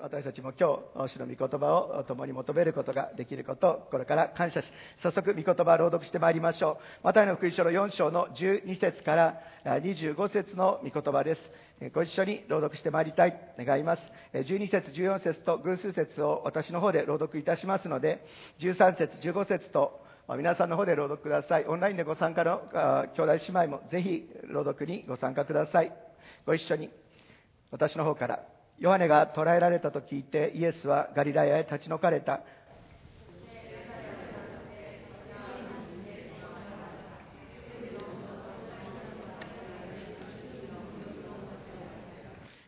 私たちも今日、主の御言葉を共に求めることができることを心から感謝し、早速御言葉を朗読してまいりましょう。マタイの福音書の4章の12節から25節の御言葉です。ご一緒に朗読してまいりたい、願います。12節、14節と偶数節を私の方で朗読いたしますので、13節、15節と皆さんの方で朗読ください。オンラインでご参加の兄弟姉妹もぜひ朗読にご参加ください。ご一緒に私の方からヨハネが捕らえられたと聞いてイエスはガリラヤへ立ち退かれた。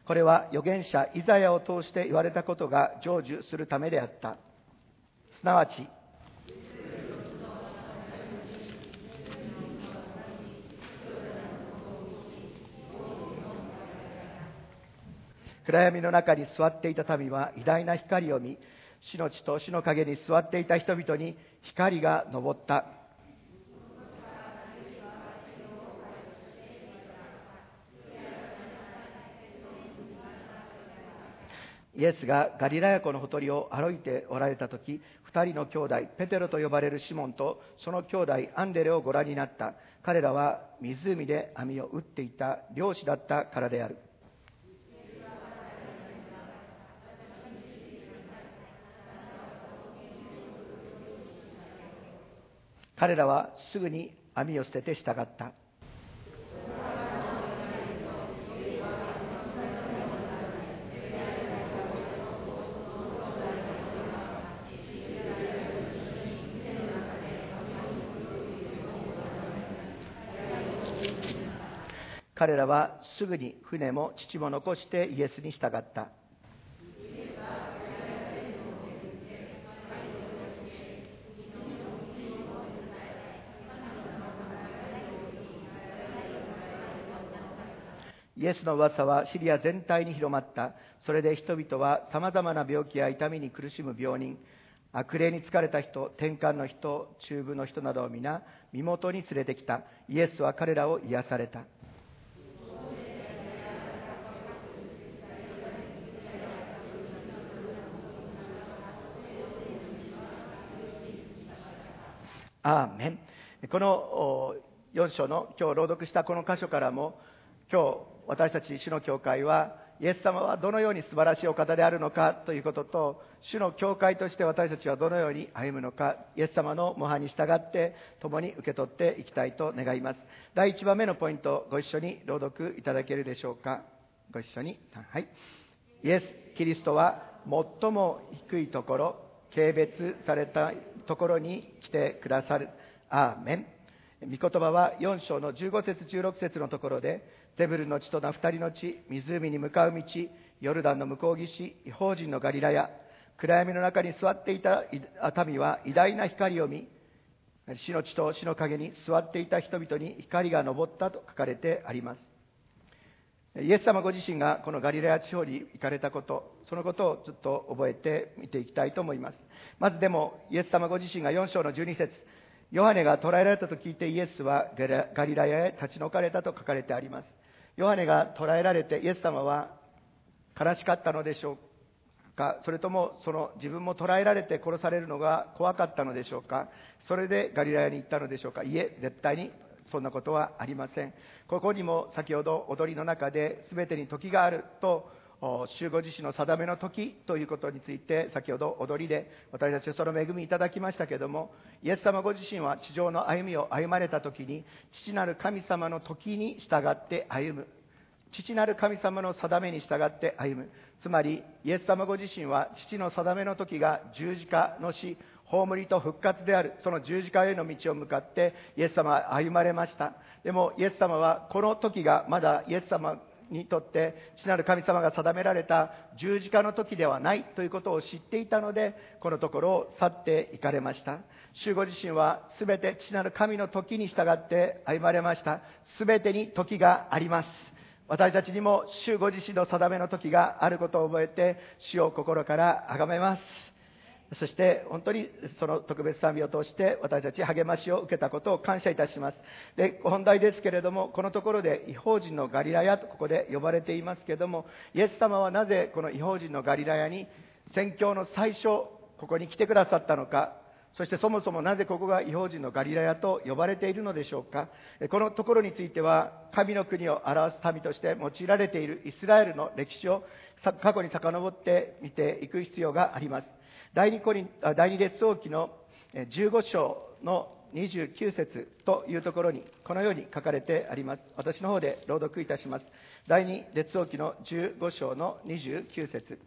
これは預言者イザヤを通して言われたことが成就するためであった。すなわち、暗闇の中に座っていた民は偉大な光を見、死の地と死の陰に座っていた人々に光が昇った。イエスがガリラヤ湖のほとりを歩いておられた時、二人の兄弟、ペテロと呼ばれるシモンとその兄弟アンデレをご覧になった。彼らは湖で網を打っていた漁師だったからである。彼らはすぐに網を捨てて従った。彼らはすぐに船も父も残してイエスに従った。イエスの噂はシリア全体に広まった。それで人々は様々な病気や痛みに苦しむ病人、悪霊に疲れた人、転換の人、中部の人などを皆、身元に連れてきた。イエスは彼らを癒された。アーメン。この4章の今日朗読したこの箇所からも、今日私たち主の教会はイエス様はどのように素晴らしいお方であるのかということと主の教会として私たちはどのように歩むのかイエス様の模範に従って共に受け取っていきたいと願います。第1番目のポイントご一緒に朗読いただけるでしょうか。ご一緒にはいイエス・キリストは最も低いところ軽蔑されたところに来てくださる。アーメン。御言葉は4章の15節16節のところでゼブルの地とナフタリの地、湖に向かう道、ヨルダンの向こう岸、違法人のガリラヤ、暗闇の中に座っていた民は偉大な光を見、死の地と死の陰に座っていた人々に光が昇ったと書かれてあります。イエス様ご自身がこのガリラヤ地方に行かれたこと、そのことをちょっと覚えてみていきたいと思います。まずでも、イエス様ご自身が4章の12節ヨハネが捕らえられたと聞いてイエスはガリラヤへ立ち退かれたと書かれてあります。ヨハネが捕らえられてイエス様は悲しかったのでしょうか？それともその自分も捕らえられて殺されるのが怖かったのでしょうか？それでガリラヤに行ったのでしょうか？いえ絶対にそんなことはありません。ここにも先ほど踊りの中で全てに時があると集合自身の定めの時ということについて先ほど踊りで私たちその恵みいただきましたけれどもイエス様ご自身は地上の歩みを歩まれた時に父なる神様の時に従って歩む。父なる神様の定めに従って歩む。つまりイエス様ご自身は父の定めの時が十字架の死葬りと復活である。その十字架への道を向かってイエス様は歩まれました。でもイエス様はこの時がまだイエス様にとって父なる神様が定められた十字架の時ではないということを知っていたのでこのところを去っていかれました。主ご自身は全て父なる神の時に従って歩まれました。全てに時があります。私たちにも主ご自身の定めの時があることを覚えて主を心から崇めます。そして本当にその特別賛美を通して私たち励ましを受けたことを感謝いたします。で、本題ですけれども、このところで違法人のガリラヤとここで呼ばれていますけれども、イエス様はなぜこの違法人のガリラヤに宣教の最初、ここに来てくださったのか、そしてそもそもなぜここが違法人のガリラヤと呼ばれているのでしょうか。このところについては、神の国を表す民として用いられているイスラエルの歴史を過去に遡って見ていく必要があります。第二コリン第二列王記の15章の29節というところにこのように書かれてあります。私の方で朗読いたします。第二列王記の15章の29節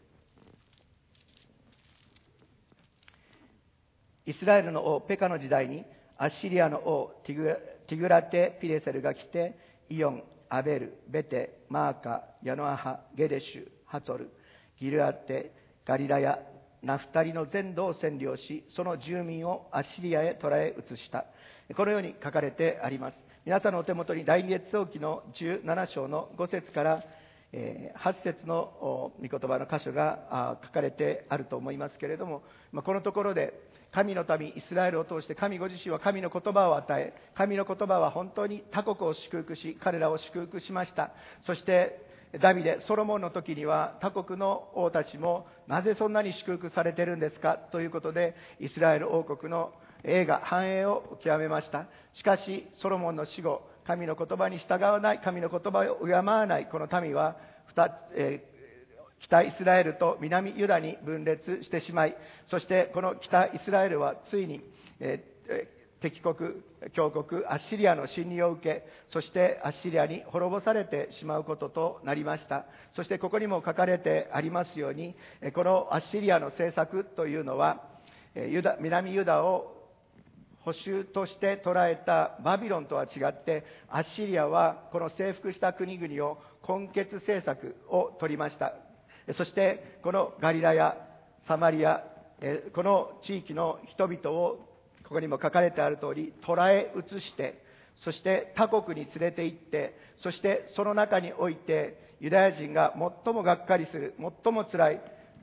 イスラエルの王ペカの時代にアッシリアの王ティグラテ・ピレセルが来てイオン、アベル、ベテ、マーカ、ヤノアハ、ゲデシュ、ハトル、ギルアテ、ガリラヤ、ナフタリの全土を占領し、その住民をアッシリアへ捕らえ移した。このように書かれてあります。皆さんのお手元に第二列王記の17章の5節から8節の御言葉の箇所が書かれてあると思いますけれども、このところで神の民、イスラエルを通して神ご自身は神の言葉を与え、神の言葉は本当に他国を祝福し、彼らを祝福しました。そして、ダビデ、ソロモンの時には他国の王たちもなぜそんなに祝福されてるんですかということで、イスラエル王国の栄が繁栄を極めました。しかし、ソロモンの死後、神の言葉に従わない、神の言葉を敬わないこの民は、え北イスラエルと南ユダに分裂してしまい、そしてこの北イスラエルはついに、え敵国、強国、アッシリアの侵入を受け、そしてアッシリアに滅ぼされてしまうこととなりました。そしてここにも書かれてありますように、このアッシリアの政策というのは、ユダ南ユダを補修として捉えたバビロンとは違って、アッシリアはこの征服した国々を根血政策を取りました。そしてこのガリラやサマリア、この地域の人々をここにも書かれてある通り、捉え移して、そして他国に連れて行って、そしてその中において、ユダヤ人が最もがっかりする、最も辛い、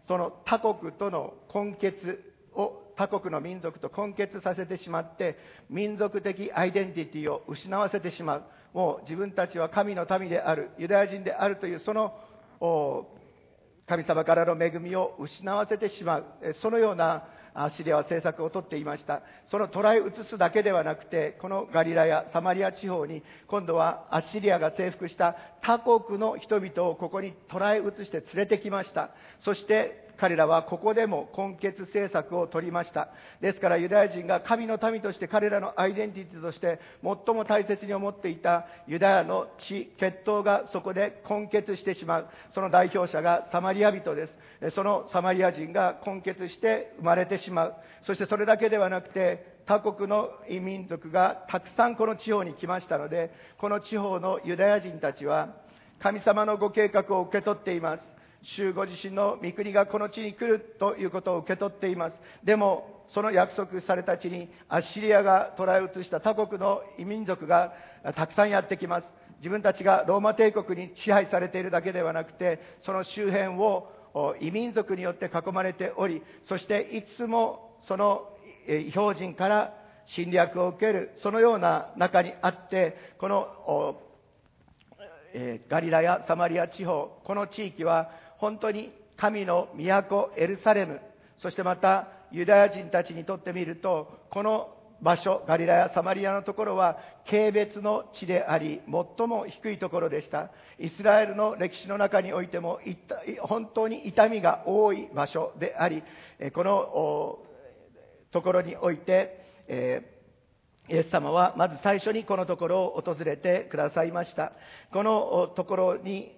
その他国との根結を他国の民族と根結させてしまって、民族的アイデンティティを失わせてしまう。もう自分たちは神の民である、ユダヤ人であるというその神様からの恵みを失わせてしまう。そのようなシリアは政策をとっていました。その捉え移すだけではなくて、このガリラやサマリア地方に、今度はアッシリアが征服した他国の人々をここに捉え移して連れてきました。そして彼らはここでも根血政策を取りました。ですからユダヤ人が神の民として彼らのアイデンティティとして最も大切に思っていたユダヤの血、血統がそこで根血してしまう。その代表者がサマリア人です。そのサマリア人が根血して生まれてしまう。そしてそれだけではなくて、他国の異民族がたくさんこの地方に来ましたので、この地方のユダヤ人たちは神様のご計画を受け取っています。主ご自身の御国がこの地に来るということを受け取っています。でも、その約束された地にアッシリアが捉え移した他国の異民族がたくさんやってきます。自分たちがローマ帝国に支配されているだけではなくて、その周辺を異民族によって囲まれており、そしていつもその標人から侵略を受ける、そのような中にあって、このガリラやサマリア地方、この地域は本当に神の都エルサレム、そしてまたユダヤ人たちにとってみると、この場所、ガリラやサマリアのところは、軽蔑の地であり、最も低いところでした。イスラエルの歴史の中においても、本当に痛みが多い場所であり、このところにおいて、えーイエス様はまず最初にこのところを訪れてくださいました。このところに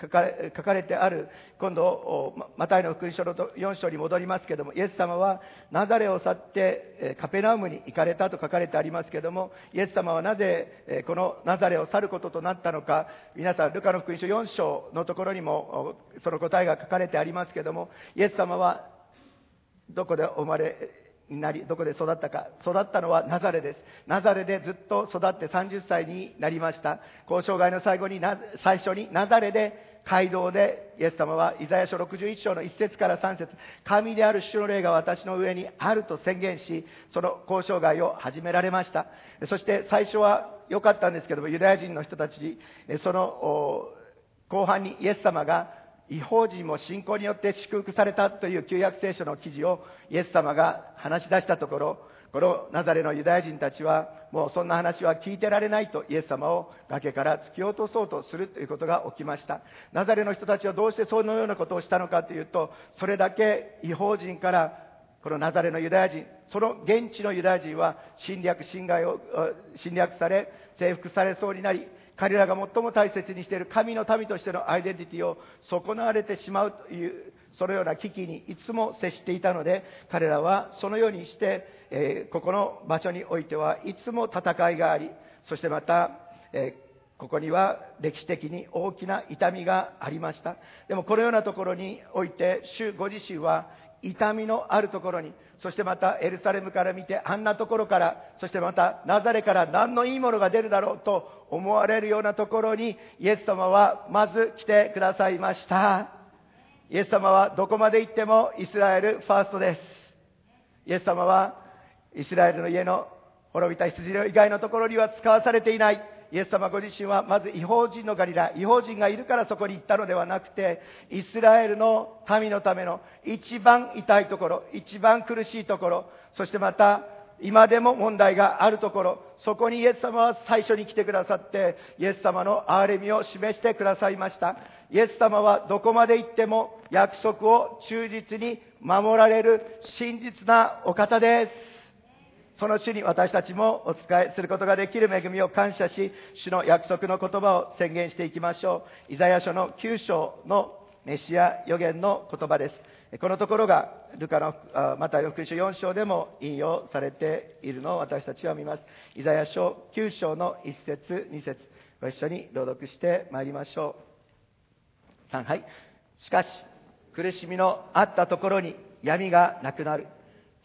書かれてある、今度、マタイの福音書の4章に戻りますけども、イエス様はナザレを去ってカペナウムに行かれたと書かれてありますけども、イエス様はなぜこのナザレを去ることとなったのか、皆さん、ルカの福音書4章のところにもその答えが書かれてありますけども、イエス様はどこで生まれ、になり、どこで育ったか。育ったのはナザレです。ナザレでずっと育って30歳になりました。交渉外の最後に最初にナザレで街道でイエス様はイザヤ書61章の1節から3節神である主の霊が私の上にあると宣言し、その交渉外を始められました。そして最初は良かったんですけども、ユダヤ人の人たち、その後半にイエス様が違法人も信仰によって祝福されたという旧約聖書の記事をイエス様が話し出したところ、このナザレのユダヤ人たちは、もうそんな話は聞いてられないとイエス様を崖から突き落とそうとするということが起きました。ナザレの人たちはどうしてそのようなことをしたのかというと、それだけ違法人からこのナザレのユダヤ人、その現地のユダヤ人は侵略、侵害を、侵略され、征服されそうになり、彼らが最も大切にしている神の民としてのアイデンティティを損なわれてしまうという、そのような危機にいつも接していたので、彼らはそのようにして、えー、ここの場所においてはいつも戦いがあり、そしてまた、えーここには歴史的に大きな痛みがありました。でもこのようなところにおいて、主ご自身は痛みのあるところに、そしてまたエルサレムから見てあんなところから、そしてまたナザレから何のいいものが出るだろうと思われるようなところに、イエス様はまず来てくださいました。イエス様はどこまで行ってもイスラエルファーストです。イエス様はイスラエルの家の滅びた羊以外のところには使わされていない。イエス様ご自身はまず違法人のガリラ、違法人がいるからそこに行ったのではなくて、イスラエルの民のための一番痛いところ、一番苦しいところ、そしてまた今でも問題があるところ、そこにイエス様は最初に来てくださって、イエス様の憐れみを示してくださいました。イエス様はどこまで行っても約束を忠実に守られる真実なお方です。その主に私たちもお仕えすることができる恵みを感謝し、主の約束の言葉を宣言していきましょう。イザヤ書の9章のメシア予言の言葉です。このところが、ルカの、また福音書4章でも引用されているのを私たちは見ます。イザヤ書9章の1節2節ご一緒に朗読してまいりましょう。3、はい。しかし、苦しみのあったところに闇がなくなる。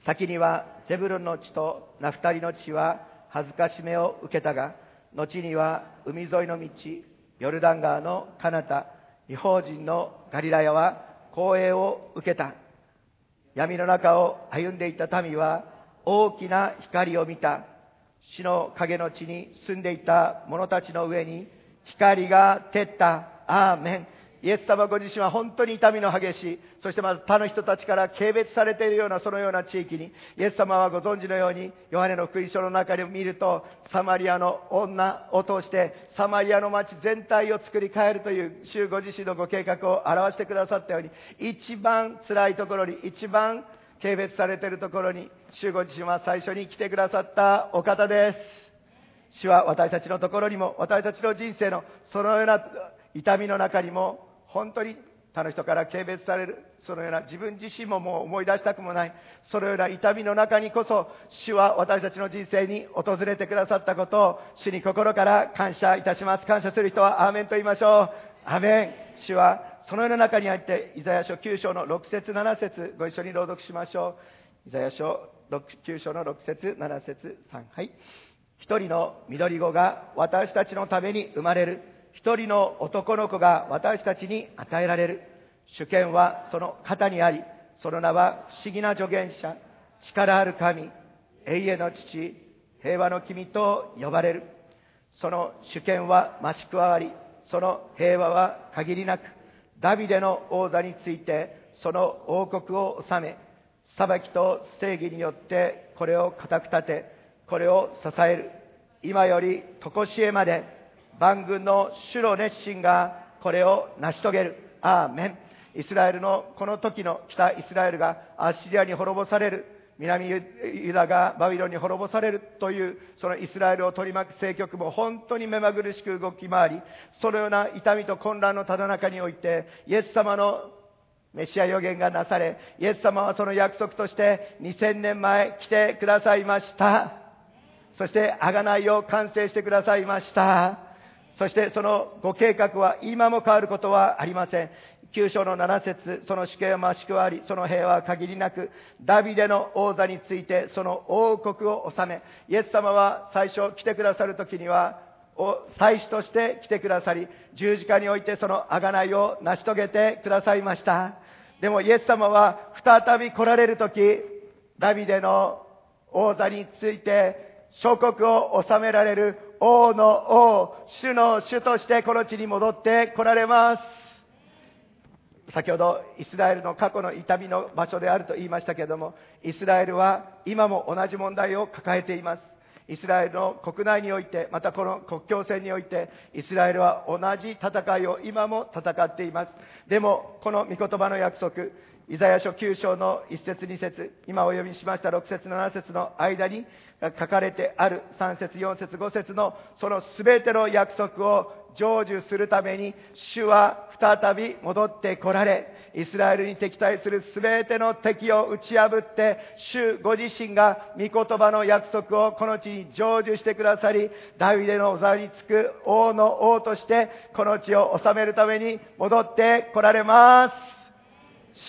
先にはゼブルンの地とナフタリの地は恥ずかしめを受けたが、後には海沿いの道、ヨルダン川の彼方、違法人のガリラヤは光栄を受けた。闇の中を歩んでいた民は大きな光を見た。死の影の地に住んでいた者たちの上に光が照った。アーメン。イエス様ご自身は本当に痛みの激しい、そしてまた他の人たちから軽蔑されているようなそのような地域に、イエス様はご存知のように、ヨハネの福音書の中で見ると、サマリアの女を通して、サマリアの町全体を作り変えるという、主ご自身のご計画を表してくださったように、一番辛いところに、一番軽蔑されているところに、主ご自身は最初に来てくださったお方です。主は私たちのところにも、私たちの人生のそのような痛みの中にも、本当に他の人から軽蔑される、そのような自分自身ももう思い出したくもない、そのような痛みの中にこそ、主は私たちの人生に訪れてくださったことを、主に心から感謝いたします。感謝する人はアーメンと言いましょう。アーメン。主はそのような中に入って、イザヤ書9章の6節7節ご一緒に朗読しましょう。イザヤ書9章の6節7節3。はい。一人の緑子が私たちのために生まれる。一人の男の子が私たちに与えられる。主権はその肩にあり、その名は不思議な助言者、力ある神、永遠の父、平和の君と呼ばれる。その主権は増し加わり、その平和は限りなく、ダビデの王座について、その王国を治め、裁きと正義によってこれを固く立て、これを支える。今より常しえまで万軍の主の熱心がこれを成し遂げる。アーメン。イスラエルのこの時の北イスラエルがアッシリアに滅ぼされる。南ユダがバビロンに滅ぼされるという、そのイスラエルを取り巻く政局も本当に目まぐるしく動き回り、そのような痛みと混乱のただ中において、イエス様のメシア予言がなされ、イエス様はその約束として2000年前来てくださいました。そして、贖いを完成してくださいました。そしてそのご計画は今も変わることはありません。9章の7節その死刑は増し加わり、その平和は限りなく、ダビデの王座についてその王国を治め、イエス様は最初来てくださる時には、祭司として来てくださり、十字架においてその贖いを成し遂げてくださいました。でもイエス様は再び来られるとき、ダビデの王座について諸国を治められる王の王、主の主としてこの地に戻って来られます。先ほどイスラエルの過去の痛みの場所であると言いましたけれども、イスラエルは今も同じ問題を抱えています。イスラエルの国内において、またこの国境線において、イスラエルは同じ戦いを今も戦っています。でも、この御言葉の約束、イザヤ書9章の1節2節今お読みしました6節7節の間に書かれてある3節4節5節のその全ての約束を成就するために主は再び戻ってこられイスラエルに敵対する全ての敵を打ち破って主ご自身が御言葉の約束をこの地に成就してくださりダビデの座につく王の王としてこの地を治めるために戻ってこられます。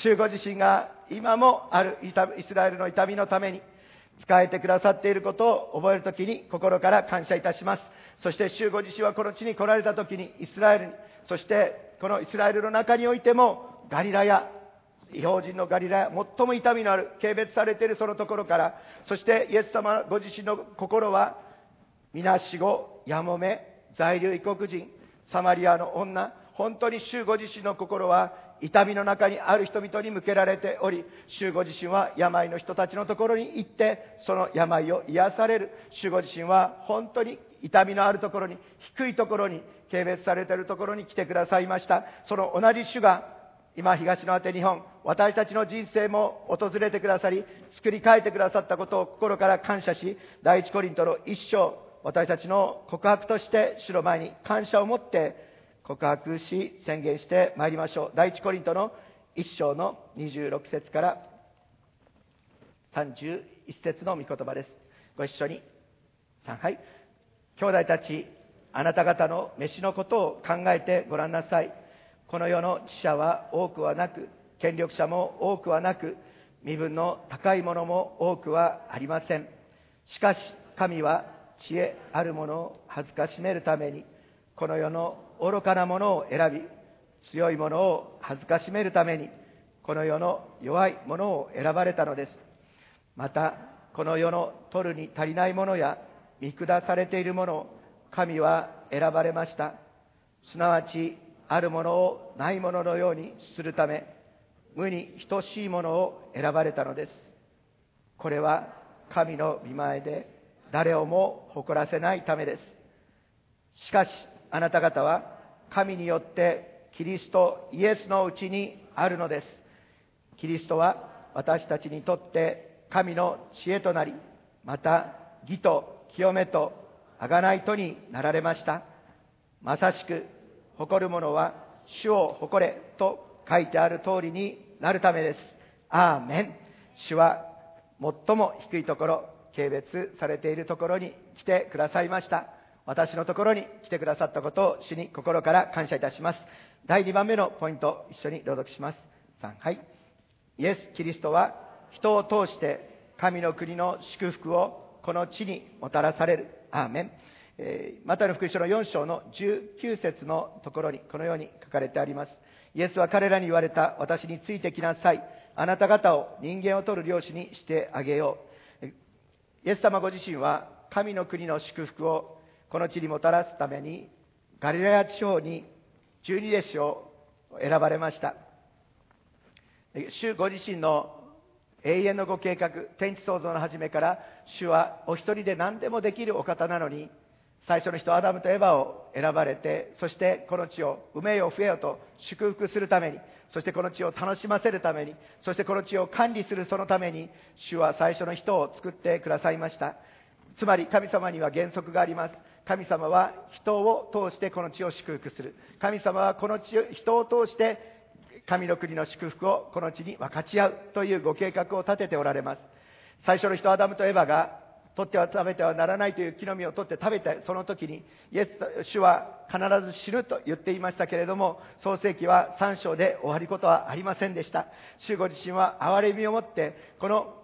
主ご自身が今もあるイスラエルの痛みのために使えてくださっていることを覚えるときに心から感謝いたします。そして主ご自身はこの地に来られたときにイスラエルに、そしてこのイスラエルの中においてもガリラヤ、異邦人のガリラヤ、最も痛みのある、軽蔑されているそのところから、そしてイエス様ご自身の心は、みなしご、やもめ、在留異国人、サマリアの女、本当に主ご自身の心は痛みの中にある人々に向けられており、主ご自身は病の人たちのところに行って、その病を癒される。主ご自身は本当に痛みのあるところに、低いところに、軽蔑されているところに来てくださいました。その同じ主が、今東の果て日本、私たちの人生も訪れてくださり、作り変えてくださったことを心から感謝し、第一コリントの一生、私たちの告白として主の前に感謝を持って告白し宣言してまいりましょう。第一コリントの1章の26節から31節の御言葉です。ご一緒に。3はい。兄弟たちあなた方の飯のことを考えてごらんなさい。この世の知者は多くはなく権力者も多くはなく身分の高いものも多くはありません。しかし神は知恵あるものを恥ずかしめるためにこの世の愚かなものを選び、強いものを恥ずかしめるために、この世の弱いものを選ばれたのです。また、この世の取るに足りないものや見下されているものを神は選ばれました。すなわち、あるものをないもののようにするため、無に等しいものを選ばれたのです。これは神の見前で誰をも誇らせないためです。しかし、あなた方は神によってキリストイエスのうちにあるのです。キリストは私たちにとって神の知恵となり、また義と清めと贖いとになられました。まさしく誇る者は主を誇れと書いてある通りになるためです。アーメン。主は最も低いところ、軽蔑されているところに来てくださいました。私のところに来てくださったことを主に心から感謝いたします。第2番目のポイント、一緒に朗読します。3、はい。イエス・キリストは人を通して神の国の祝福をこの地にもたらされる。アーメン。えー、マタイの福音書の4章の19節のところにこのように書かれてあります。イエスは彼らに言われた。私についてきなさい。あなた方を人間を取る漁師にしてあげよう。イエス様ご自身は神の国の祝福をこの地にもたらすためにガリラヤ地方に十二弟子を選ばれました。主ご自身の永遠のご計画天地創造の初めから主はお一人で何でもできるお方なのに最初の人アダムとエヴァを選ばれてそしてこの地を埋めよ増えよと祝福するためにそしてこの地を楽しませるためにそしてこの地を管理するそのために主は最初の人を作ってくださいました。つまり神様には原則があります。神様は人を通してこの地を祝福する。神様はこの地、人を通して神の国の祝福をこの地に分かち合うというご計画を立てておられます。最初の人アダムとエヴァが取っては食べてはならないという木の実を取って食べてその時にイエスと主は必ず死ぬと言っていましたけれども創世記は3章で終わりことはありませんでした主ご自身は憐れみを持ってこの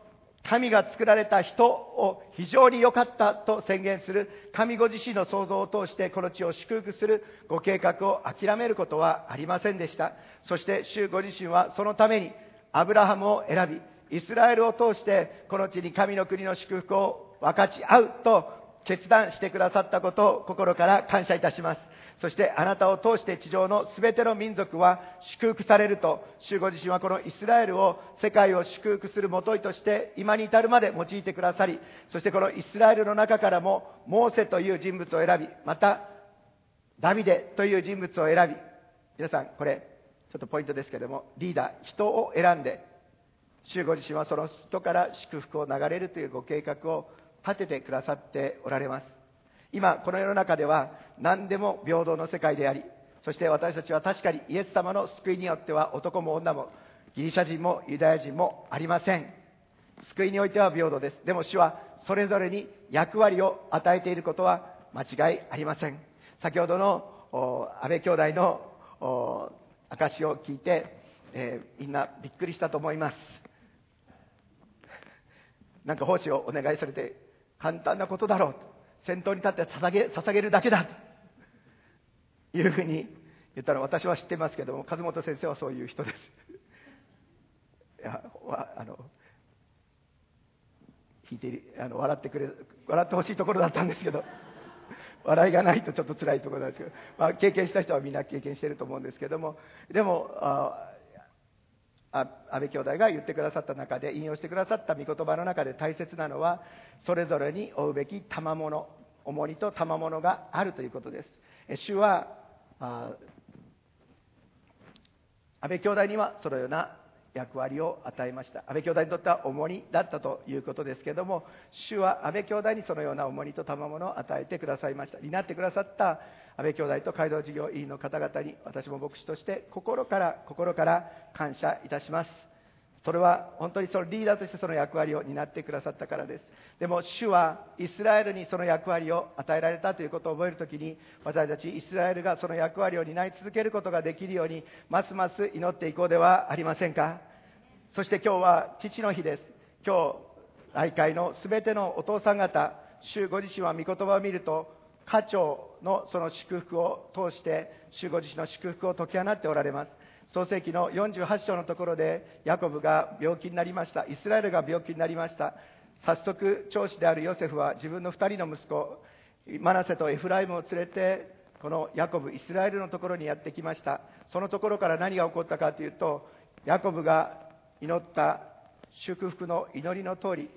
神が作られた人を非常に良かったと宣言する神ご自身の創造を通してこの地を祝福するご計画を諦めることはありませんでした。そして主ご自身はそのためにアブラハムを選び、イスラエルを通してこの地に神の国の祝福を分かち合うと決断してくださったことを心から感謝いたします。そしてあなたを通して地上の全ての民族は祝福されると、主ご自身はこのイスラエルを世界を祝福するもといとして今に至るまで用いてくださり、そしてこのイスラエルの中からもモーセという人物を選び、またダビデという人物を選び、皆さんこれちょっとポイントですけども、リーダー、人を選んで、主ご自身はその人から祝福を流れるというご計画を立ててくださっておられます。今この世の中では何でも平等の世界でありそして私たちは確かにイエス様の救いによっては男も女もギリシャ人もユダヤ人もありません。救いにおいては平等です。でも主はそれぞれに役割を与えていることは間違いありません。先ほどの安倍兄弟の証を聞いて、えー、みんなびっくりしたと思います。なんか奉仕をお願いされて簡単なことだろう先頭に立って捧げ捧げるだけだ。というふうに言ったら私は知ってますけども和本先生はそういう人です。いやあの聞いてあの笑ってくれ笑ってほしいところだったんですけど笑いがないとちょっと辛いところなんですけど、まあ、経験した人はみんな経験してると思うんですけどもでもあ安倍兄弟が言ってくださった中で引用してくださった御言葉の中で大切なのはそれぞれに負うべき賜物。重荷と賜物があるということです。主は安倍兄弟にはそのような役割を与えました。安倍兄弟にとっては重荷だったということですけども主は安倍兄弟にそのような重荷と賜物を与えてくださいました。担ってくださった安倍兄弟と街道事業委員の方々に私も牧師として心から心から感謝いたします。それは本当にそのリーダーとしてその役割を担ってくださったからです。でも主はイスラエルにその役割を与えられたということを覚えるときに私たちイスラエルがその役割を担い続けることができるようにますます祈っていこうではありませんか？そして今日は父の日です。今日大会のすべてのお父さん方主ご自身は御言葉を見ると家長のその祝福を通して主ご自身の祝福を解き放っておられます。創世紀の48章のところでヤコブが病気になりました。イスラエルが病気になりました。早速長子であるヨセフは自分の2人の息子マナセとエフライムを連れてこのヤコブイスラエルのところにやってきました。そのところから何が起こったかというとヤコブが祈った祝福の祈りの通り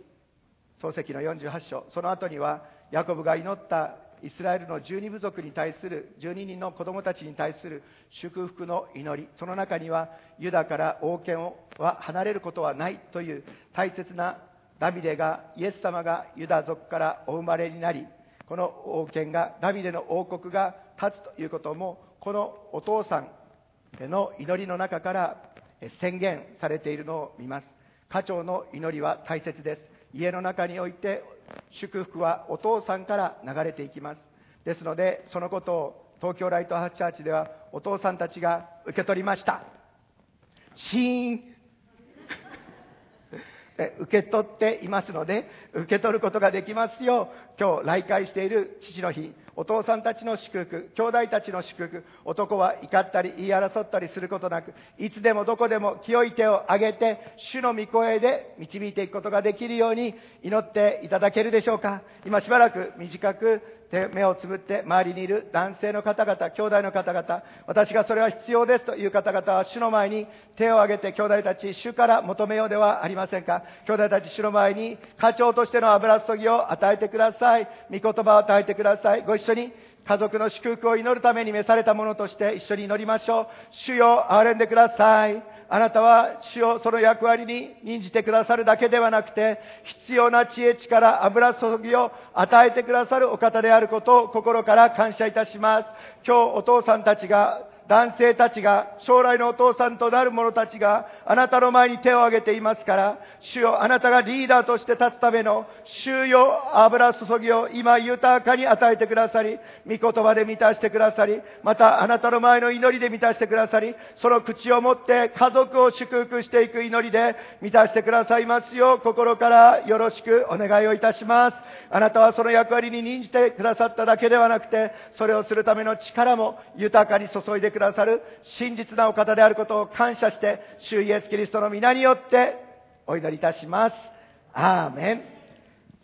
創世記の48章。その後にはヤコブが祈ったイスラエルの12部族に対する12人の子供たちに対する祝福の祈り。その中にはユダから王権をは離れることはないという大切なダビデがイエス様がユダ族からお生まれになりこの王権がダビデの王国が立つということもこのお父さんの祈りの中から宣言されているのを見ます。家長の祈りは大切です。家の中において祝福はお父さんから流れていきます。ですのでそのことを東京ライトハッチャーチではお父さんたちが受け取りました。シーン。受け取っていますので受け取ることができますよう今日来会している父の日。お父さんたちの祝福兄弟たちの祝福男は怒ったり言い争ったりすることなくいつでもどこでも清い手を挙げて主の御声で導いていくことができるように祈っていただけるでしょうか。今しばらく短く目をつぶって周りにいる男性の方々、兄弟の方々、私がそれは必要ですという方々は主の前に手を挙げて兄弟たち、主から求めようではありませんか？兄弟たち、主の前に課長としての油注ぎを与えてください。御言葉を与えてください。ご一緒に家族の祝福を祈るために召されたものとして一緒に祈りましょう。主よ、憐れんでください。あなたは主をその役割に任じてくださるだけではなくて、必要な知恵力、油注ぎを与えてくださるお方であることを心から感謝いたします。今日お父さんたちが男性たちが、将来のお父さんとなる者たちが、あなたの前に手を挙げていますから、主よ、あなたがリーダーとして立つための、主よ、油注ぎを今豊かに与えてくださり、御言葉で満たしてくださり、またあなたの前の祈りで満たしてくださり、その口を持って家族を祝福していく祈りで満たしてくださいますよう、心からよろしくお願いをいたします。あなたはその役割に任じてくださっただけではなくて、それをするための力も豊かに注いでください。ださる真実なお方であることを感謝して、主イエスキリストの皆によってお祈りいたします。アーメン。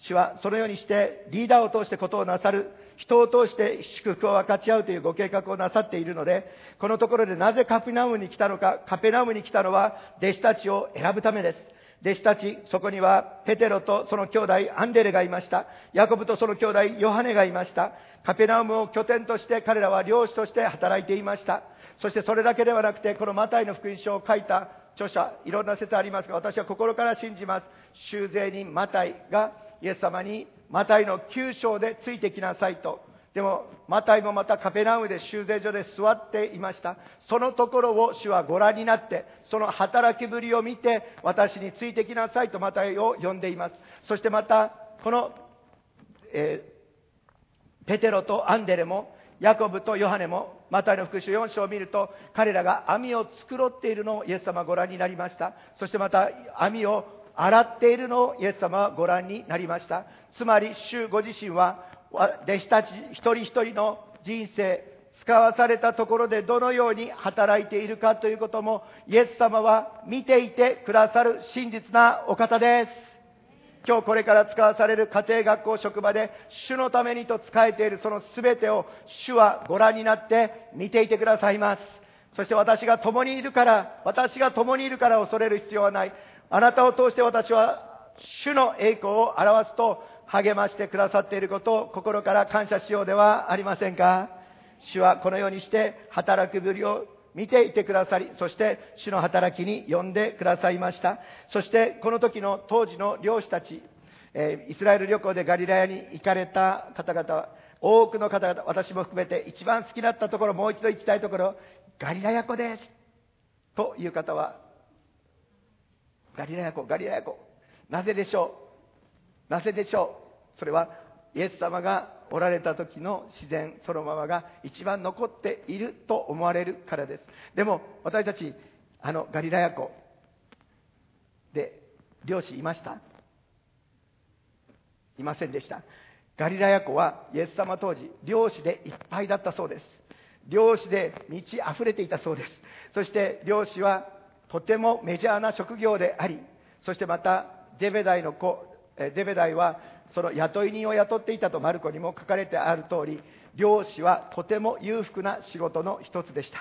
主はそのようにしてリーダーを通してことをなさる、人を通して祝福を分かち合うというご計画をなさっているので、このところでなぜカペナウムに来たのか、カペナウムに来たのは弟子たちを選ぶためです。弟子たち、そこにはペテロとその兄弟アンデレがいました。ヤコブとその兄弟ヨハネがいました。カペナウムを拠点として彼らは漁師として働いていました。そしてそれだけではなくて、このマタイの福音書を書いた著者、いろんな説ありますが、私は心から信じます。修税人マタイがイエス様にマタイの9章でついてきなさいと。でも、マタイもまたカペナウムで修税所で座っていました。そのところを主はご覧になって、その働きぶりを見て、私についてきなさいとマタイを呼んでいます。そしてまた、この、えー、ペテロとアンデレも、ヤコブとヨハネも、マタイの福音書4章を見ると、彼らが網を繕っているのをイエス様はご覧になりました。そしてまた網を洗っているのをイエス様はご覧になりました。つまり、主ご自身は、弟子たち一人一人の人生、使わされたところでどのように働いているかということも、イエス様は見ていてくださる真実なお方です。今日これから使わされる家庭学校職場で主のためにと使えているその全てを主はご覧になって見ていてくださいます。そして私が共にいるから、私が共にいるから恐れる必要はない。あなたを通して私は主の栄光を表すと励ましてくださっていることを心から感謝しようではありませんか主はこのようにして働くぶりを見ていてくださり、そして主の働きに呼んでくださいました。そしてこの時の当時の漁師たち、えー、イスラエル旅行でガリラヤに行かれた方々は、多くの方々、私も含めて一番好きだったところ、もう一度行きたいところ、ガリラヤ湖です。という方は、ガリラヤ湖、ガリラヤ湖。なぜでしょう？なぜでしょう？それはイエス様がおられた時の自然そのままが一番残っていると思われるからです。でも私たち、あのガリラヤ湖で漁師いましたいませんでした。ガリラヤ湖はイエス様当時漁師でいっぱいだったそうです。漁師で満ち溢れていたそうです。そして漁師はとてもメジャーな職業であり、そしてまたゼベダイの子、ゼベダイはその雇い人を雇っていたとマルコにも書かれてある通り、漁師はとても裕福な仕事の一つでした。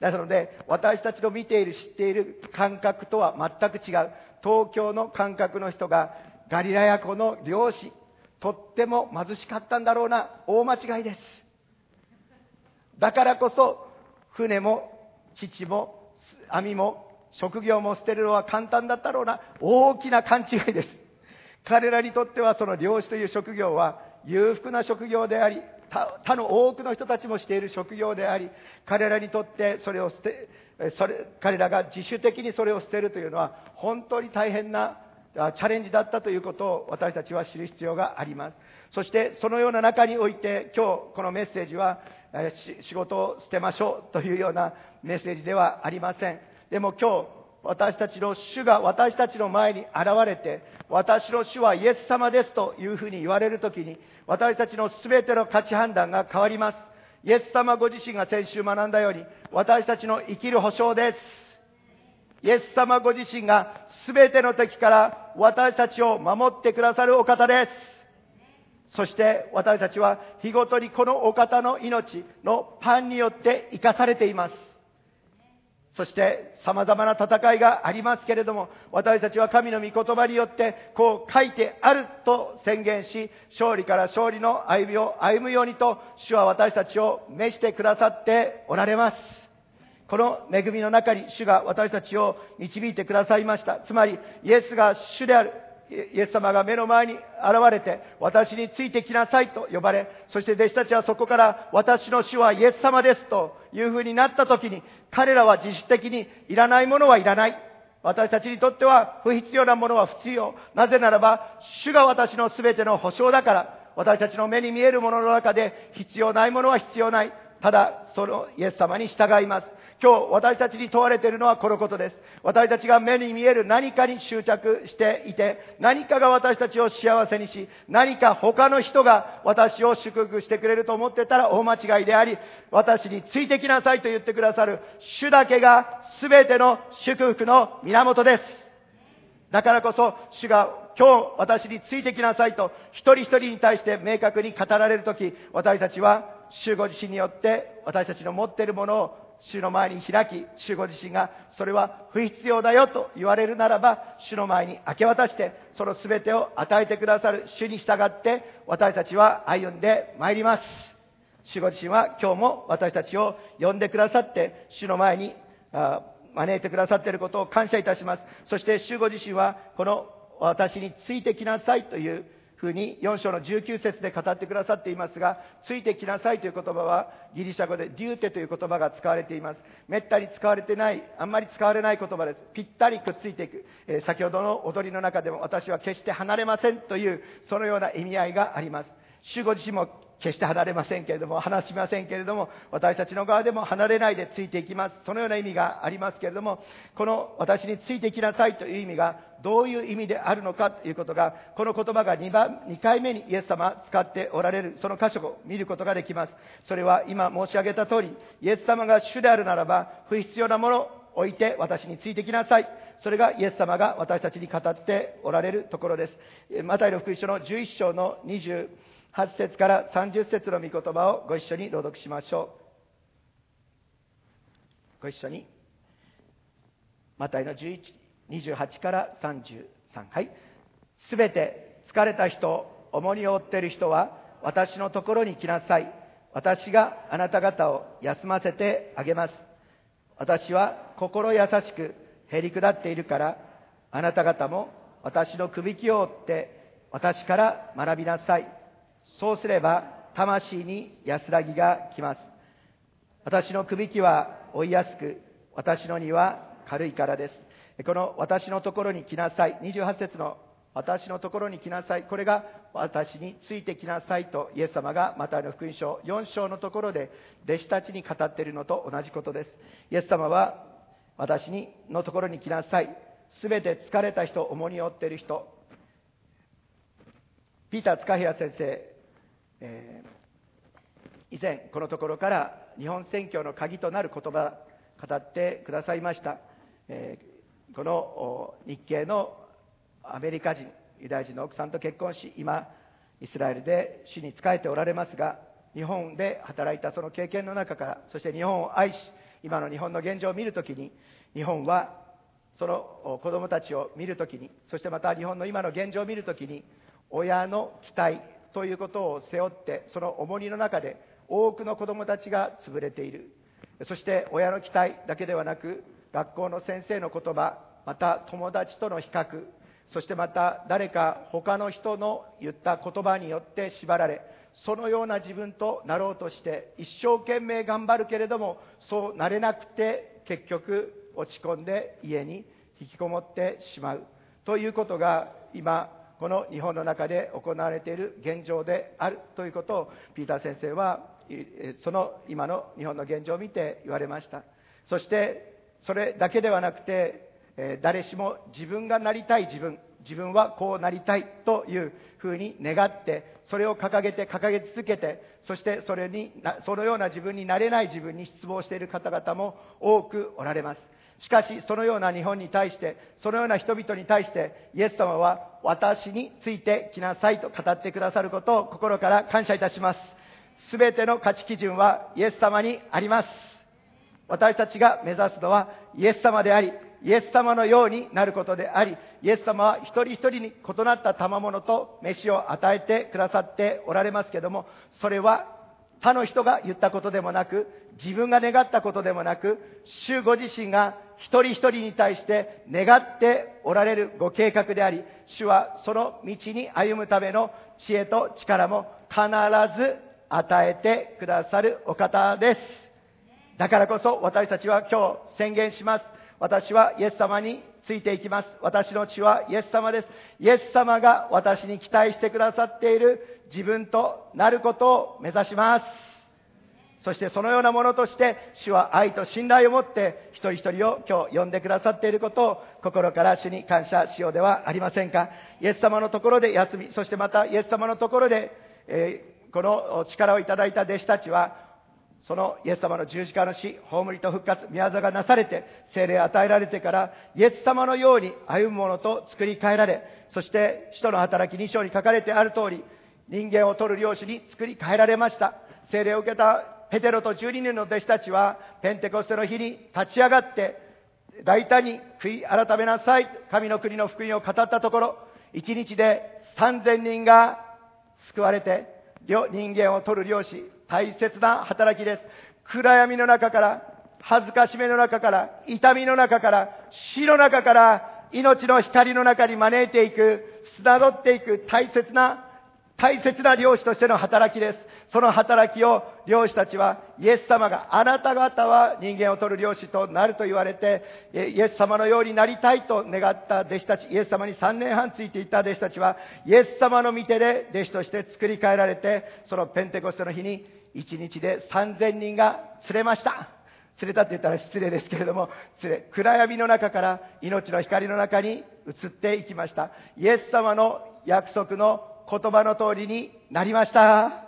なので、私たちの見ている、知っている感覚とは全く違う、東京の感覚の人が、ガリラヤ湖の漁師、とっても貧しかったんだろうな、大間違いです。だからこそ、船も、父も、網も、職業も捨てるのは簡単だったろうな、大きな勘違いです。彼らにとってはその漁師という職業は裕福な職業であり、他の多くの人たちもしている職業であり、彼らにとってそれを捨て、それ彼らが自主的にそれを捨てるというのは本当に大変なチャレンジだったということを私たちは知る必要があります。そしてそのような中において今日このメッセージは仕事を捨てましょうというようなメッセージではありません。でも今日私たちの主が私たちの前に現れて、私の主はイエス様ですというふうに言われるときに、私たちの全ての価値判断が変わります。イエス様ご自身が先週学んだように、私たちの生きる保証です。イエス様ご自身が全ての敵から私たちを守ってくださるお方です。そして私たちは日ごとにこのお方の命のパンによって生かされています。そして様々な戦いがありますけれども、私たちは神の御言葉によってこう書いてあると宣言し、勝利から勝利の歩みを歩むようにと、主は私たちを召してくださっておられます。この恵みの中に主が私たちを導いてくださいました。つまり、イエスが主である。イエス様が目の前に現れて、私についてきなさいと呼ばれ、そして弟子たちはそこから私の主はイエス様ですという風になった時に、彼らは自主的にいらないものはいらない。私たちにとっては不必要なものは不必要。なぜならば、主が私の全ての保証だから、私たちの目に見えるものの中で必要ないものは必要ない。ただ、そのイエス様に従います。今日私たちに問われているのはこのことです。私たちが目に見える何かに執着していて、何かが私たちを幸せにし、何か他の人が私を祝福してくれると思ってたら大間違いであり、私についてきなさいと言ってくださる主だけが全ての祝福の源です。だからこそ主が今日私についてきなさいと一人一人に対して明確に語られるとき、私たちは主ご自身によって私たちの持っているものを主の前に開き、主ご自身がそれは不必要だよと言われるならば、主の前に明け渡して、その全てを与えてくださる主に従って、私たちは歩んでまいります。主ご自身は今日も私たちを呼んでくださって、主の前に招いてくださっていることを感謝いたします。そして主ご自身は、この私についてきなさいというふうに4章の19節で語ってくださっていますが、ついてきなさいという言葉はギリシャ語でデューテという言葉が使われています。めったに使われてない、あんまり使われない言葉です。ぴったりくっついていく。えー、先ほどの踊りの中でも私は決して離れませんという、そのような意味合いがあります。主ご自身も決して離れませんけれども、離しませんけれども、私たちの側でも離れないでついていきます。そのような意味がありますけれども、この私についてきなさいという意味がどういう意味であるのかということが、この言葉が2番、2回目にイエス様使っておられる、その箇所を見ることができます。それは今申し上げた通り、イエス様が主であるならば、不必要なものを置いて私についてきなさい。それがイエス様が私たちに語っておられるところです。マタイの福音書の11章の20 8節から30節の御言葉をご一緒に朗読しましょう。ご一緒に。マタイの11、28から33。はい。すべて疲れた人、重荷を負っている人は、私のところに来なさい。私があなた方を休ませてあげます。私は心優しくへり下っているから、あなた方も私のくびきを追って私から学びなさい。そうすれば魂に安らぎが来ます。私のくびきは追いやすく、私の荷は軽いからです。この私のところに来なさい。28節の私のところに来なさい。これが私についてきなさいとイエス様がまたの福音書4章のところで弟子たちに語っているのと同じことです。イエス様は私にのところに来なさい。すべて疲れた人、重荷を負っている人。ピーター塚平先生、えー、以前このところから日本選挙の鍵となる言葉語ってくださいました、えー、この日系のアメリカ人ユダヤ人の奥さんと結婚し今イスラエルで主に仕えておられますが日本で働いたその経験の中からそして日本を愛し今の日本の現状を見るときに日本はその子供たちを見るときにそしてまた日本の今の現状を見るときに親の期待ということを背負ってその重荷の中で多くの子どもたちが潰れている。そして親の期待だけではなく学校の先生の言葉また友達との比較そしてまた誰か他の人の言った言葉によって縛られそのような自分となろうとして一生懸命頑張るけれどもそうなれなくて結局落ち込んで家に引きこもってしまう。ということが今この日本の中で行われている現状であるということをピーター先生はその今の日本の現状を見て言われました。そしてそれだけではなくて誰しも自分がなりたい自分自分はこうなりたいというふうに願ってそれを掲げて掲げ続けてそしてそれにそのような自分になれない自分に失望している方々も多くおられます。しかし、そのような日本に対して、そのような人々に対して、イエス様は私についてきなさいと語ってくださることを心から感謝いたします。すべての価値基準はイエス様にあります。私たちが目指すのはイエス様であり、イエス様のようになることであり、イエス様は一人一人に異なった賜物と飯を与えてくださっておられますけども、それは他の人が言ったことでもなく、自分が願ったことでもなく、主ご自身が一人一人に対して願っておられるご計画であり、主はその道に歩むための知恵と力も必ず与えてくださるお方です。だからこそ私たちは今日宣言します。私はイエス様についていきます。私の血はイエス様です。イエス様が私に期待してくださっている自分となることを目指します。そしてそのようなものとして、主は愛と信頼を持って一人一人を今日呼んでくださっていることを心から主に感謝しようではありませんか？イエス様のところで休み、そしてまたイエス様のところで、えー、この力をいただいた弟子たちは、そのイエス様の十字架の死、葬りと復活、宮業がなされて、精霊与えられてから、イエス様のように歩むものと作り変えられ、そして、使徒の働き2章に書かれてある通り、人間を取る漁師に作り変えられました。精霊を受けたペテロと12人の弟子たちは、ペンテコステの日に立ち上がって、大胆に悔い改めなさい。神の国の福音を語ったところ、1日で3000人が救われて、人間を取る漁師、大切な働きです。暗闇の中から、恥ずかしめの中から、痛みの中から、死の中から、命の光の中に招いていく、つなどっていく大切な大切な漁師としての働きです。その働きを漁師たちは、イエス様があなた方は人間を取る漁師となると言われて、イエス様のようになりたいと願った弟子たち、イエス様に3年半ついていた弟子たちは、イエス様の御手で弟子として作り変えられて、そのペンテコステの日に1日で3000人が釣れました。釣れたって言ったら失礼ですけれども、釣れ、暗闇の中から命の光の中に移っていきました。イエス様の約束の言葉の通りになりました。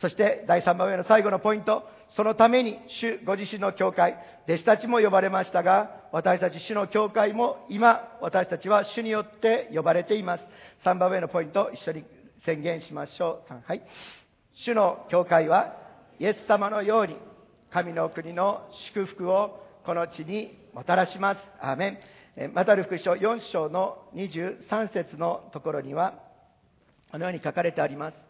そして第3番目の最後のポイント。そのために主ご自身の教会、弟子たちも呼ばれましたが、私たち主の教会も今、私たちは主によって呼ばれています。3番目のポイント、一緒に宣言しましょう。はい。主の教会は、イエス様のように、神の国の祝福をこの地にもたらします。アーメン。またる福書4章の23節のところには、このように書かれてあります。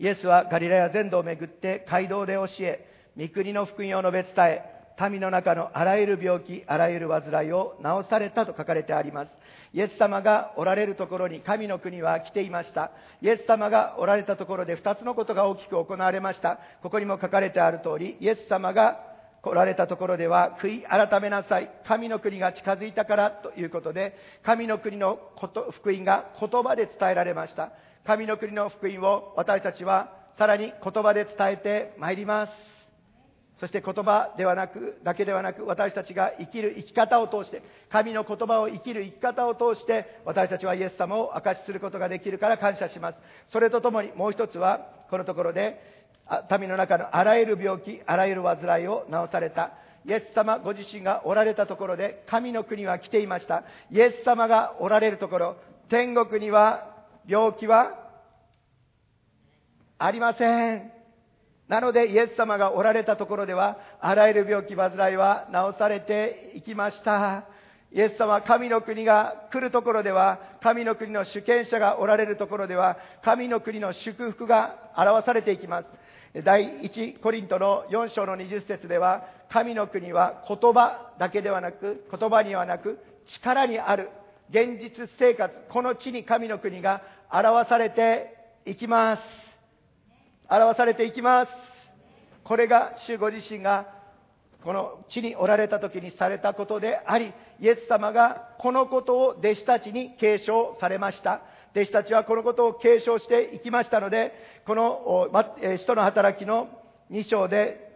イエスはガリラヤ全土を巡って街道で教え、御国の福音を述べ伝え、民の中のあらゆる病気、あらゆる患いを治されたと書かれてあります。イエス様がおられるところに神の国は来ていました。イエス様がおられたところで2つのことが大きく行われました。ここにも書かれてある通り、イエス様が来られたところでは、悔い改めなさい。神の国が近づいたからということで、神の国のこと福音が言葉で伝えられました。神の国の福音を私たちはさらに言葉で伝えてまいります。そして言葉ではなく、だけではなく、私たちが生きる生き方を通して、神の言葉を生きる生き方を通して、私たちはイエス様を証しすることができるから感謝します。それとともにもう一つは、このところで、民の中のあらゆる病気、あらゆる患いを治された。イエス様ご自身がおられたところで、神の国は来ていました。イエス様がおられるところ、天国には病気はありません。なのでイエス様がおられたところでは、あらゆる病気、煩いは治されていきました。イエス様、神の国が来るところでは、神の国の主権者がおられるところでは、神の国の祝福が表されていきます。第1コリントの4章の20節では、神の国は言葉だけではなく、言葉にはなく、力にある現実生活、この地に神の国が表されていきます。表されていきます。これが主ご自身がこの地におられた時にされたことであり、イエス様がこのことを弟子たちに継承されました。弟子たちはこのことを継承していきましたので、この使徒の働きの2章で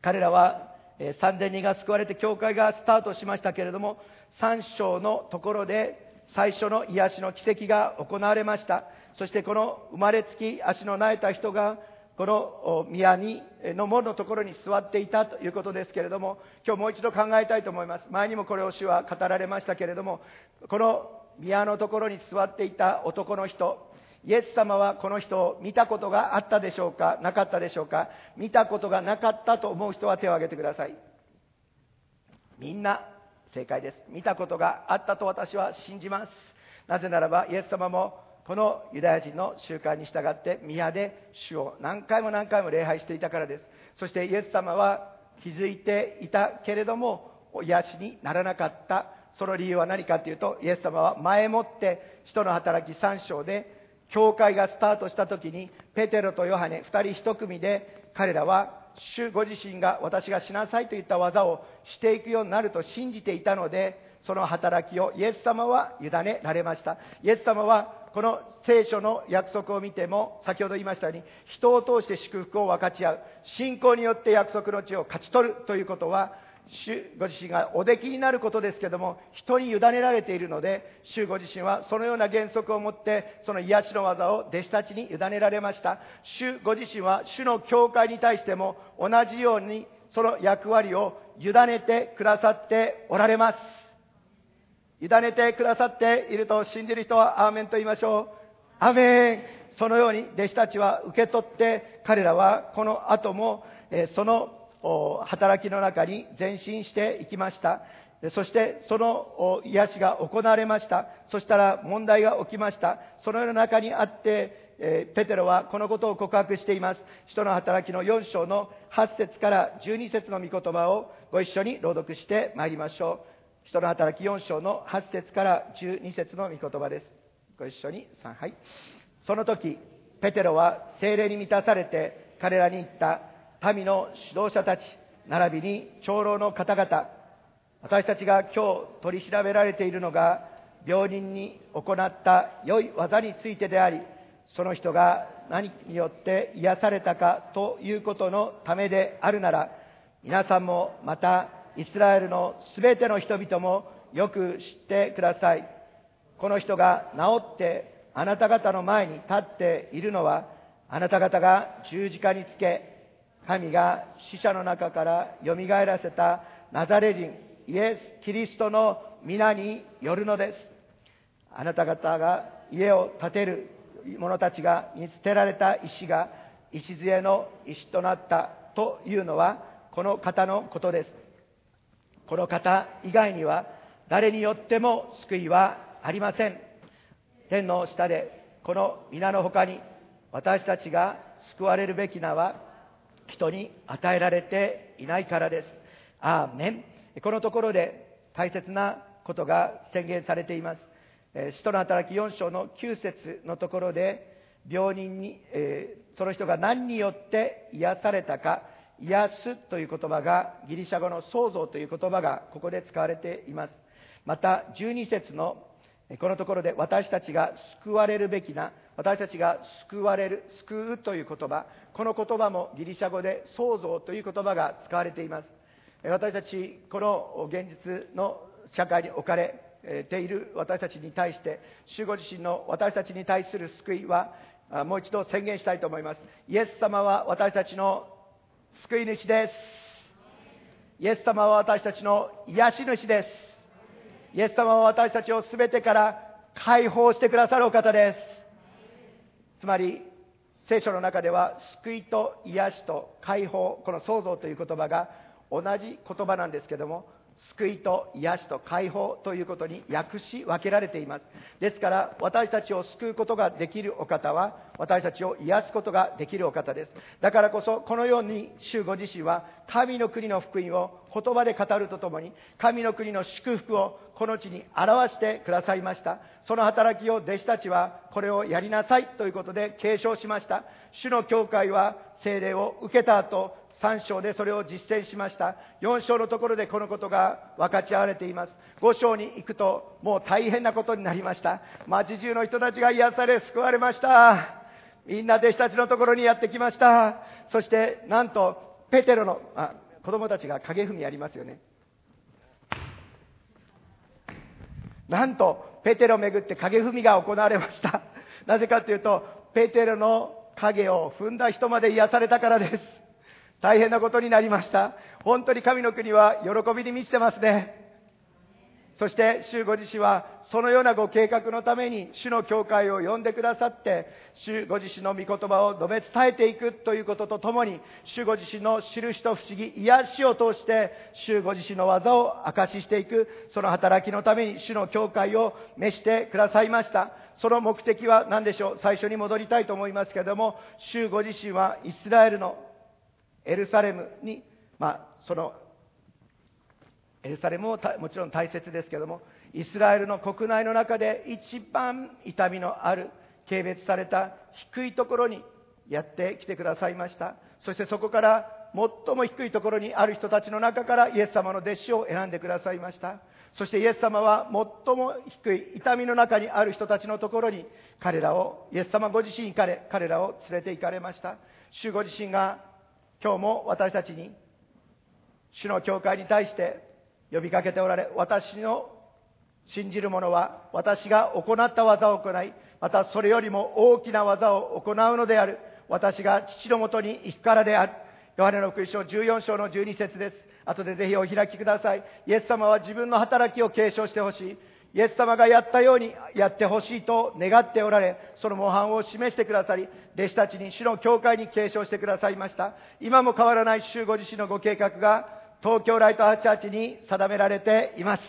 彼らは3000人が救われて教会がスタートしましたけれども、3章のところで最初の癒しの奇跡が行われました。そしてこの生まれつき足の苗えた人がこの宮にの門のところに座っていたということですけれども、今日もう一度考えたいと思います。前にもこれを主は語られましたけれども、この宮のところに座っていた男の人、イエス様はこの人を見たことがあったでしょうかなかったでしょうか見たことがなかったと思う人は手を挙げてください。みんな正解です。見たことがあったと私は信じます。なぜならば、イエス様もこのユダヤ人の習慣に従って宮で主を何回も何回も礼拝していたからです。そしてイエス様は気づいていたけれども癒しにならなかった。その理由は何かというとイエス様は前もって使徒の働き3章で教会がスタートした時にペテロとヨハネ2人1組で彼らは主ご自身が私がしなさいといった技をしていくようになると信じていたのでその働きをイエス様は委ねられました。イエス様はこの聖書の約束を見ても先ほど言いましたように人を通して祝福を分かち合う信仰によって約束の地を勝ち取るということは主ご自身がおできになることですけども人に委ねられているので主ご自身はそのような原則を持ってその癒しの技を弟子たちに委ねられました。主ご自身は主の教会に対しても同じようにその役割を委ねてくださっておられます。委ねてくださっていると信じる人はアーメンと言いましょうアーメンそのように弟子たちは受け取って彼らはこの後もその働きの中に前進していきました。そしてその癒しが行われました。そしたら問題が起きました。そのような中にあって、えペテロはこのことを告白しています。人の働きの4章の8節から12節の御言葉をご一緒に朗読してまいりましょう。人の働き4章の8節から12節の御言葉です。ご一緒に3、はい。その時、ペテロは精霊に満たされて彼らに言った。民の指導者たち、並びに長老の方々、私たちが今日取り調べられているのが、病人に行った良い技についてであり、その人が何によって癒されたかということのためであるなら、皆さんもまたイスラエルのすべての人々もよく知ってください。この人が治ってあなた方の前に立っているのは、あなた方が十字架につけ、神が死者の中からよみがえらせたナザレ人イエス・キリストの皆によるのです。あなた方が家を建てる者たちが見捨てられた石が礎の石となったというのはこの方のことです。この方以外には誰によっても救いはありません。天の下でこの皆の他に私たちが救われるべき名は人に与えられていないからです。アーメン。このところで大切なことが宣言されています。使徒の働き4章の9節のところで、病人に、えー、その人が何によって癒されたか、癒すという言葉が、ギリシャ語の創造という言葉がここで使われています。また、12節のこのところで私たちが救われるべきな私たちが救われる、救うという言葉、この言葉もギリシャ語で創造という言葉が使われています。私たち、この現実の社会に置かれている私たちに対して、主ご自身の私たちに対する救いは、もう一度宣言したいと思います。イエス様は私たちの救い主です。イエス様は私たちの癒し主です。イエス様は私たちを全てから解放してくださるお方です。つまり聖書の中では救いと癒しと解放この創造という言葉が同じ言葉なんですけども救いと癒しと解放ということに訳し分けられています。ですから私たちを救うことができるお方は私たちを癒すことができるお方です。だからこそこのように主ご自身は神の国の福音を言葉で語るとともに神の国の祝福をこの地に表してくださいました。その働きを弟子たちはこれをやりなさいということで継承しました。主の教会は精霊を受けた後3章でそれを実践しました。4章のところでこのことが分かち合われています。5章に行くともう大変なことになりました。町中の人たちが癒され救われました。みんな弟子たちのところにやってきました。そしてなんとペテロの、あ、子供たちが影踏みやりますよね。なんとペテロをめぐって影踏みが行われました。なぜかというと、ペテロの影を踏んだ人まで癒されたからです。大変なことになりました。本当に神の国は喜びに満ちてますね。そして、主ご自身は、そのようなご計画のために、主の教会を呼んでくださって、主ご自身の御言葉を述べ伝えていくということとともに、主ご自身の印と不思議、癒しを通して、主ご自身の技を明かししていく、その働きのために、主の教会を召してくださいました。その目的は何でしょう？最初に戻りたいと思いますけれども、主ご自身はイスラエルのエルサレムに、まあ、そのエルサレムももちろん大切ですけども、イスラエルの国内の中で一番痛みのある軽蔑された低いところにやってきてくださいました。そしてそこから最も低いところにある人たちの中からイエス様の弟子を選んでくださいました。そしてイエス様は最も低い痛みの中にある人たちのところに彼らを、イエス様ご自身彼彼らを連れて行かれました。主ご自身が今日も私たちに主の教会に対して呼びかけておられ、私の信じる者は私が行った技を行い、またそれよりも大きな技を行うのである。私が父のもとに行くからである。ヨハネの福音書14章の12節です。後でぜひお開きください。イエス様は自分の働きを継承してほしい。イエス様がやったようにやってほしいと願っておられ、その模範を示してくださり、弟子たちに主の教会に継承してくださいました。今も変わらない主ご自身のご計画が東京ライトハチャーチに定められています。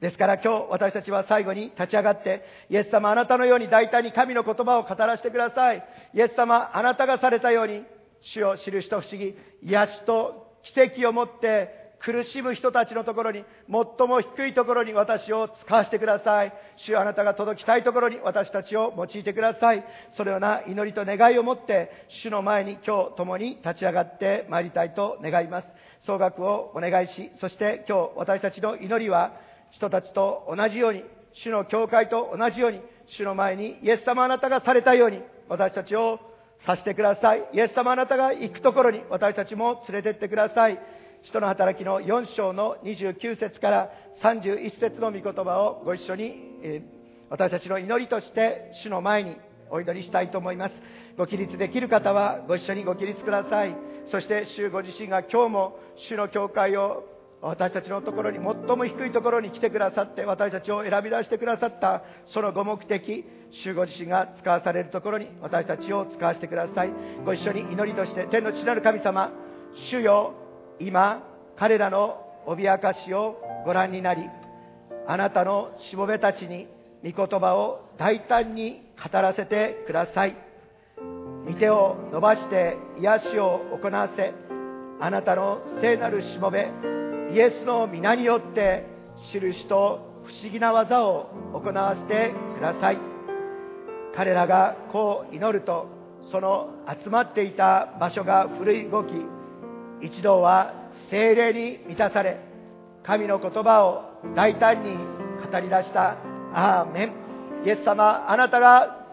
ですから今日私たちは最後に立ち上がって、イエス様あなたのように大胆に神の言葉を語らせてください。イエス様あなたがされたように、主を知る人不思議、癒しと奇跡を持って苦しむ人たちのところに、最も低いところに私を使わせてください。主あなたが届きたいところに私たちを用いてください。そのような祈りと願いを持って、主の前に今日共に立ち上がってまいりたいと願います。総額をお願いし、そして今日私たちの祈りは、人たちと同じように、主の教会と同じように、主の前にイエス様あなたがされたように、私たちをさせてください。イエス様あなたが行くところに私たちも連れてってください。人の働きの4章の29節から31節の御言葉をご一緒に、え、私たちの祈りとして主の前にお祈りしたいと思います。ご起立できる方はご一緒にご起立ください。そして主ご自身が今日も主の教会を私たちのところに最も低いところに来てくださって私たちを選び出してくださったそのご目的主ご自身が使わされるところに私たちを使わせてくださいご一緒に祈りとして天の父なる神様主よ今彼らの脅かしをご覧になりあなたのしもべたちに御言葉を大胆に語らせてください。御手を伸ばして癒しを行わせあなたの聖なるしもべイエスの皆によって印と不思議な技を行わせてください。彼らがこう祈るとその集まっていた場所が古い動き一同は精霊に満たされ神の言葉を大胆に語り出した。アーメン。イエス様あなたが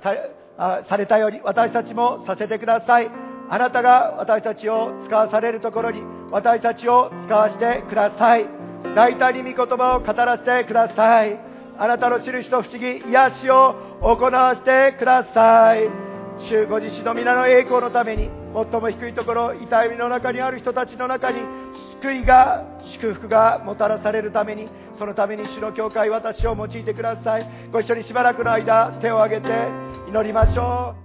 されたように私たちもさせてください。あなたが私たちを使わされるところに私たちを使わせてください。大胆に御言葉を語らせてください。あなたの印と不思議癒しを行わせてください。主ご自身の皆の栄光のために最も低いところ痛みの中にある人たちの中に救いが祝福がもたらされるためにそのために主の教会私を用いてください。ご一緒にしばらくの間手を挙げて祈りましょう。